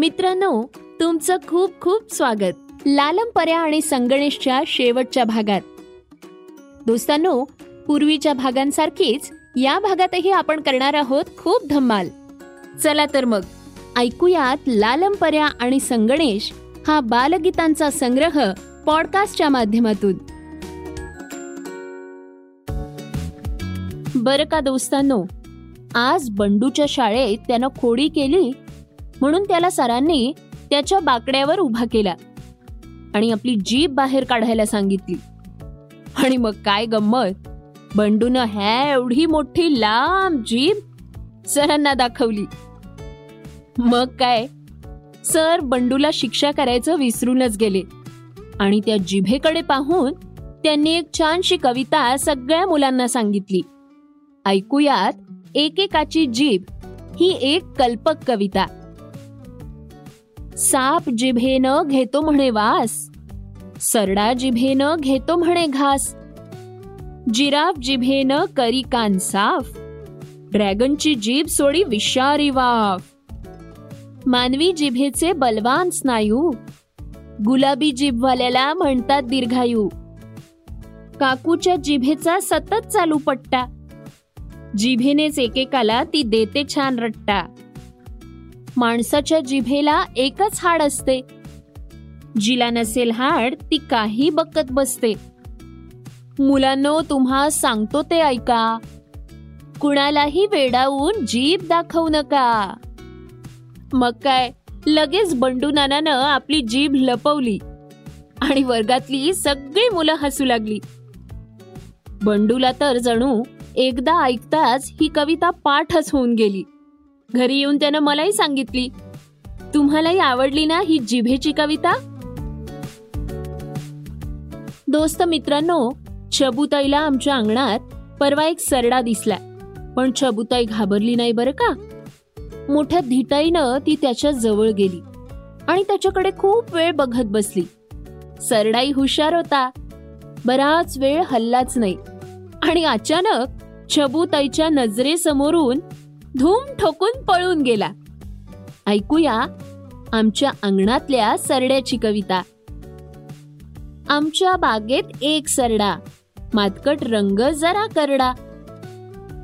मित्रांनो तुमचं खूप खूप स्वागत. लालम पर्या आणि संगणेशच्या शेवटच्या भागात. दोस्तांनो पूर्वीच्या भागांसारखीच या भागातही आपण करणार आहोत खूप धम्माल. चला तर मग ऐकूयात लालम पर्या आणि संगणेश हा बालगीतांचा संग्रह पॉडकास्टच्या माध्यमातून. बरं का दोस्तांनो आज बंडूच्या शाळेत त्यानं खोडी केली म्हणून त्याला सरांनी त्याच्या बाकड्यावर उभा केला आणि आपली जीभ बाहेर काढायला सांगितली. आणि मग काय गंमत? बंडूनं ह्या एवढी मोठी लांब जीभ सरांना दाखवली. मग काय? सर बंडूला शिक्षा करायचं विसरूनच गेले आणि त्या जिभेकडे पाहून त्यांनी एक छानशी कविता सगळ्या मुलांना सांगितली. ऐकूयात एकेकाची जीभ ही एक कल्पक कविता. साप जिभेनं घेतो म्हणे वास. सरडा जिभेनं घेतो म्हणे घास. जिराफ जिभेनं करी कान साफ. ड्रॅगनची जीभ सोडी विषारी वाफ. मानवी जिभेचे बलवान स्नायू. गुलाबी जिभवाल्याला म्हणतात दीर्घायू. काकूच्या जिभेचा सतत चालू पट्टा. जिभेनेच एकेकाला ती देते छान रट्टा. माणसाच्या जिभेला एकच हाड असते. जिला नसेल हाड ती काही बकत बसते. मुलांनो तुम्हा सांगतो ते ऐका. कुणालाही वेडावून जीभ दाखवू नका. मग काय लगेच बंडू नानानं आपली जीभ लपवली. आणि वर्गातली सगळी मुलं हसू लागली. बंडूला तर जणू एकदा ऐकताच ही कविता पाठच होऊन गेली. घरी येऊन त्यानं मलाही सांगितली. तुम्हालाही आवडली ना ही जिभेची कविता? दोस्त मित्रांनो छबुताईला आमच्या अंगणात परवा एक सरडा दिसला. पण छबुताई घाबरली नाही बरं का? मोठ्या धिटाईनं ती त्याच्याजवळ गेली आणि त्याच्याकडे खूप वेळ बघत बसली. सरडाई हुशार होता. बराच वेळ हल्लाच नाही. आणि अचानक छबुताईच्या नजरेसमोरून धूम ठोकून पळून गेला. ऐकूया आमच्या अंगणातल्या सरड्याची कविता. आमच्या बागेत एक सरडा मातकट रंग जरा करडा.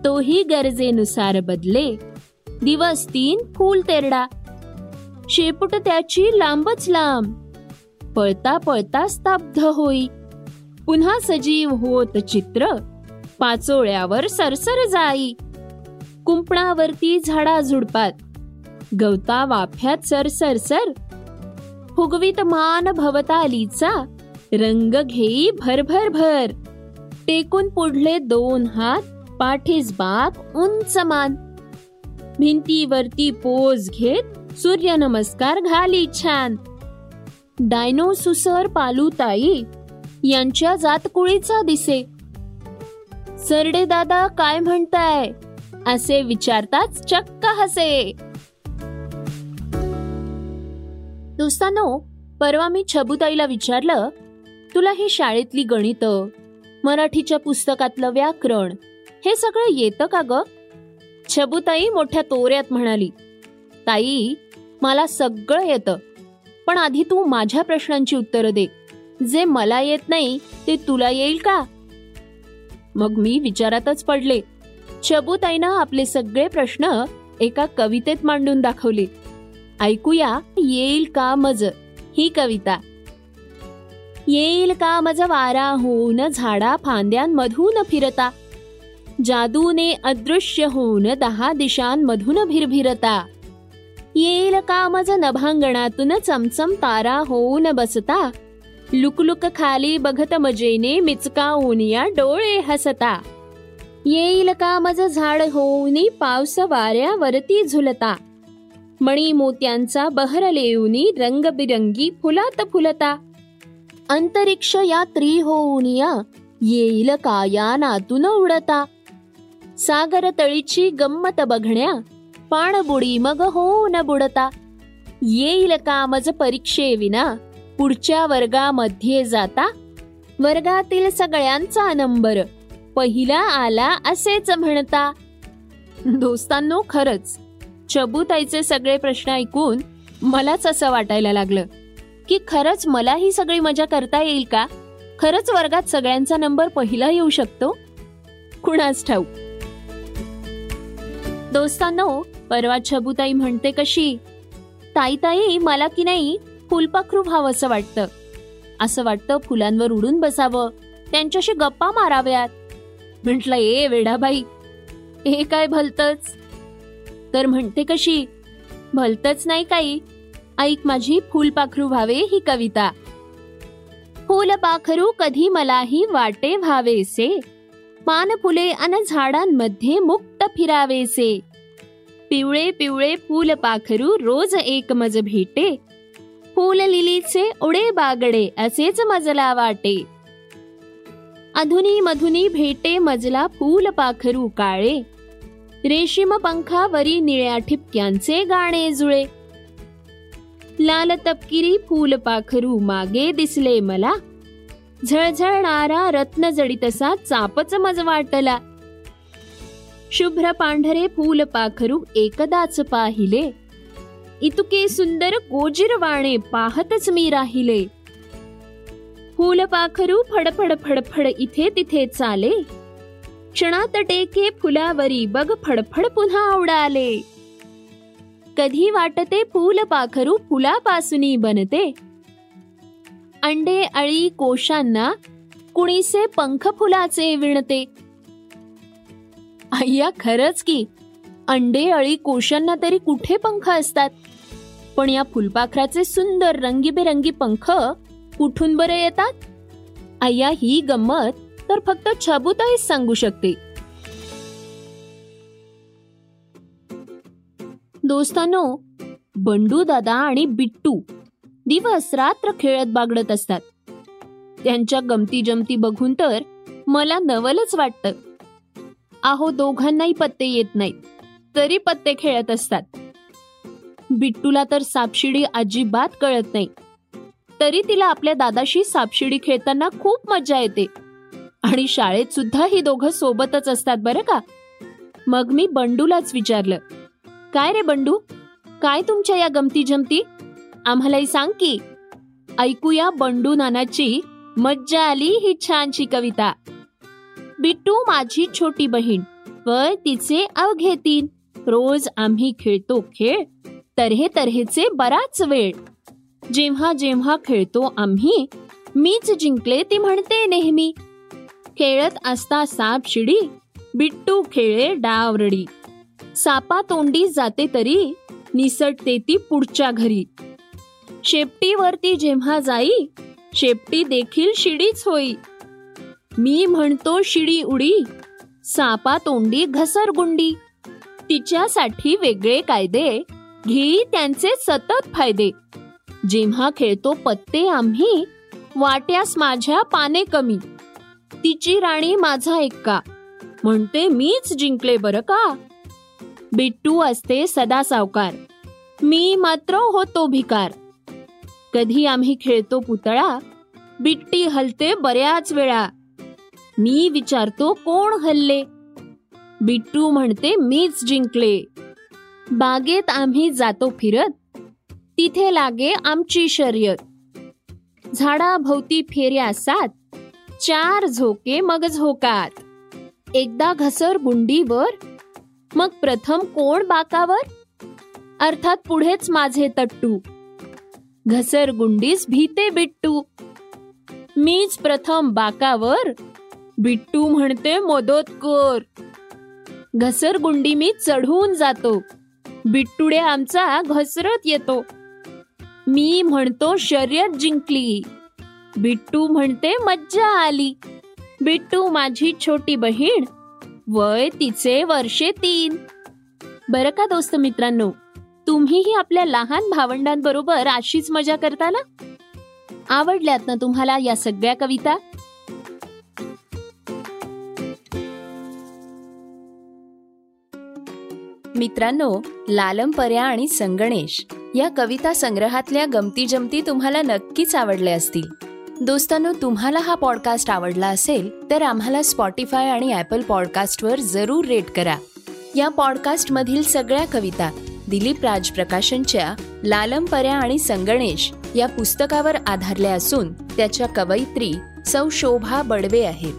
तोही गरजेनुसार बदले दिवस तीन फूल तेरडा. शेपूट त्याची लांबच लांब पळता पळता स्तब्ध होई. पुन्हा सजीव होत चित्र पाचोळ्यावर सरसर जाई. कुंपणावरती झाडा झुडपात. गवता वाफ्यात सर सर सर. फुगवीत मान भवतालीचा रंग घेई भर भर भर. टेकून पुढले दोन हात पाठीस बाप उंच मान. भिंतीवरती पोज घेत सूर्य नमस्कार घाली छान. डायनोसुसर पालुताई यांच्या जातकुळीचा दिसे. सरडे दादा काय म्हणताय? असे विचारताच चक्क हसे. दोस्तानो परवा मी छबुताईला विचारलं तुला ही शाळेतली गणित मराठीच्या पुस्तकातलं व्याकरण हे सगळं येतं का ग? छबुताई मोठ्या तोऱ्यात म्हणाली ताई मला सगळं येतं पण आधी तू माझ्या प्रश्नांची उत्तरं दे. जे मला येत नाही ते तुला येईल का? मग मी विचारातच पडले शबुताईनं आपले सगळे प्रश्न एका कवितेत मांडून दाखवले. ऐकूया येईल का मज? ही कविता. येईल का मज वारा होऊन झाडा फांद्यांमधून फिरता? जादूने अदृश्य होऊन दहा दिशांमधून भिरभिरता? येईल का मज नभांगणातून चमचम तारा होऊन बसता? लुकलुक खाली बघत मजेने मिचकावून या डोळे हसता? येईल का मज झाड होऊनी पावस वाऱ्यावरती झुलता? मणी मोत्यांचा बहर लेऊनी रंगबिरंगी फुलात फुलता. अंतरिक्ष यात्री होऊन या येईल का यानातून उडता? सागर तळीची गंमत बघण्या पाणबुडी मग होऊन बुडता. येईल का मज परीक्षेविना पुढच्या वर्गामध्ये जाता? वर्गातील सगळ्यांचा नंबर पहिला आला असेच म्हणता. दोस्तांनो खरंच. चबुताईचे सगळे प्रश्न ऐकून मलाच असं वाटायला लागलं. की खरंच मला ही सगळी मजा करता येईल का? खरंच वर्गात सगळ्यांचा नंबर पहिला येऊ शकतो? कुणाच ठाऊ दोस्तांनो परवा छबुताई म्हणते कशी ताई ताई मला की नाही फुलपाखरू व्हावंसं वाटतं. असं वाटतं फुलांवर उडून बसावं. त्यांच्याशी गप्पा माराव्यात. म्हटलं ए वेडाबाई हे काय भलतच? तर म्हणते कशी भलतच नाही काही. ऐक माझी फुलपाखरू व्हावे ही कविता. फुलपाखरू कधी मलाही वाटे व्हावेसे. पान फुले अन झाडांमध्ये मुक्त फिरावेसे. पिवळे पिवळे फुलपाखरू रोज एक मज भेटे. फुल लिलीचे उडे बागडे असेच मजला वाटे. अधुनी मधुनी भेटे मजला फूल पाखरू काळे. रेशीम पंखावरी निळ्या ठिपक्यांचे गाणे जुळे. लाल तपकिरी फूल पाखरू मागे दिसले मला. झळझळणारा रत्न जडितसा चापच मज वाटला. शुभ्र पांढरे फूल पाखरू एकदाच पाहिले. इतके सुंदर गोजिरवाणे पाहतच मी राहिले. फूल पाखरू फडफड फडफड इथे तिथे चाले. क्षणात टेके फुलावरी बघ फडफड पुन्हा आवडाले कधी वाटते फूल पाखरू फुलापासूनी बनते? अंडे अळी कोशांना कुणीसे पंख फुलाचे विणते? अय्या खरंच की. अंडे अळी कोशांना तरी कुठे पंख असतात? पण या फुलपाखराचे सुंदर रंगीबेरंगी पंख कुठून बरे येतात? अय्या ही गंमत तर फक्त छबुताईच सांगू शकते. दोस्तानो बंडू दादा आणि बिट्टू दिवस रात्र खेळत बागडत असतात. त्यांच्या गमती जमती बघून तर मला नवलच वाटत. आहो दोघांनाही पत्ते येत नाहीत तरी पत्ते खेळत असतात. बिट्टूला तर सापशिडी अजिबात कळत नाही. तरी तिला आपल्या दादाशी सापशिडी खेळताना खूप मज्जा येते. आणि शाळेत सुद्धा ही दोघं सोबतच असतात बरं का? मग मी बंडूलाच विचारलं काय रे बंडू? काय तुमच्या या गमती जमती आम्हालाही सांग की. ऐकूया बंडू नानाची मज्जा आली ही छानशी कविता. बिट्टू माझी छोटी बहीण व तिचे अवघे तीन. रोज आम्ही खेळतो खेळ तऱ्हे तऱ्हेचे बराच वेळ. जेव्हा जेव्हा खेळतो आम्ही मीच जिंकले ती म्हणते नेहमी. खेळत असता साप शिडी बिट्टू खेळे डावरडी. सापा तोंडी जाते तरी निसटते ती पुढच्या घरी. शेपटीवरती जेव्हा जाई शेपटी देखील शिडीच होई. मी म्हणतो शिडी उडी सापा तोंडी घसरगुंडी तिच्यासाठी वेगळे कायदे घेई त्यांचे सतत फायदे. जेव्हा खेळतो पत्ते आम्ही वाट्यास माझ्या पाने कमी. तिची राणी माझा एक्का. म्हणते मीच जिंकले बरं का? बिट्टू असते सदा सावकार. मी मात्र होतो भिकार. कधी आम्ही खेळतो पुतळा बिट्टी हलते बऱ्याच वेळा. मी विचारतो कोण हल्ले? बिट्टू म्हणते मीच जिंकले. बागेत आम्ही जातो फिरत तिथे लागे आमची शर्यत. झाडाभोवती फेऱ्या सात चार झोके मग झोकात. एकदा घसर गुंडीवर मग प्रथम कोण बाकावर? अर्थात पुढेच माझे तट्टू. घसर गुंडीस भीते बिट्टू. मीच प्रथम बाकावर बिट्टू म्हणते मदत कर. घसरगुंडी मी चढून जातो. बिट्टुडे आमचा घसरत येतो. मी म्हणतो शर्यत जिंकली. बिट्टू म्हणते मज्जा आली. बिट्टू माझी छोटी बहीण वय तिचे वर्षे तीन. बरं का दोस्त मित्रांनो तुम्हीही आपल्या लहान भावंडांबरोबर अशीच मजा करता ना आवडल्यात ना तुम्हाला या सगळ्या कविता? मित्रांनो लालमपर्या आणि संगणेश. या कविता संग्रहातल्या गमती जमती तुम्हाला नक्कीच आवडल्या असतील. दोस्तांनो तुम्हाला हा पॉडकास्ट आवडला असेल तर आम्हाला स्पॉटीफाय आणि ॲपल पॉडकास्टवर जरूर रेट करा. या पॉडकास्टमधील सगळ्या कविता दिलीप राज प्रकाशनच्या लालम पर्या आणि संगणेश या पुस्तकावर आधारल्या असून त्याच्या कवयित्री सौ शोभा बडवे आहेत.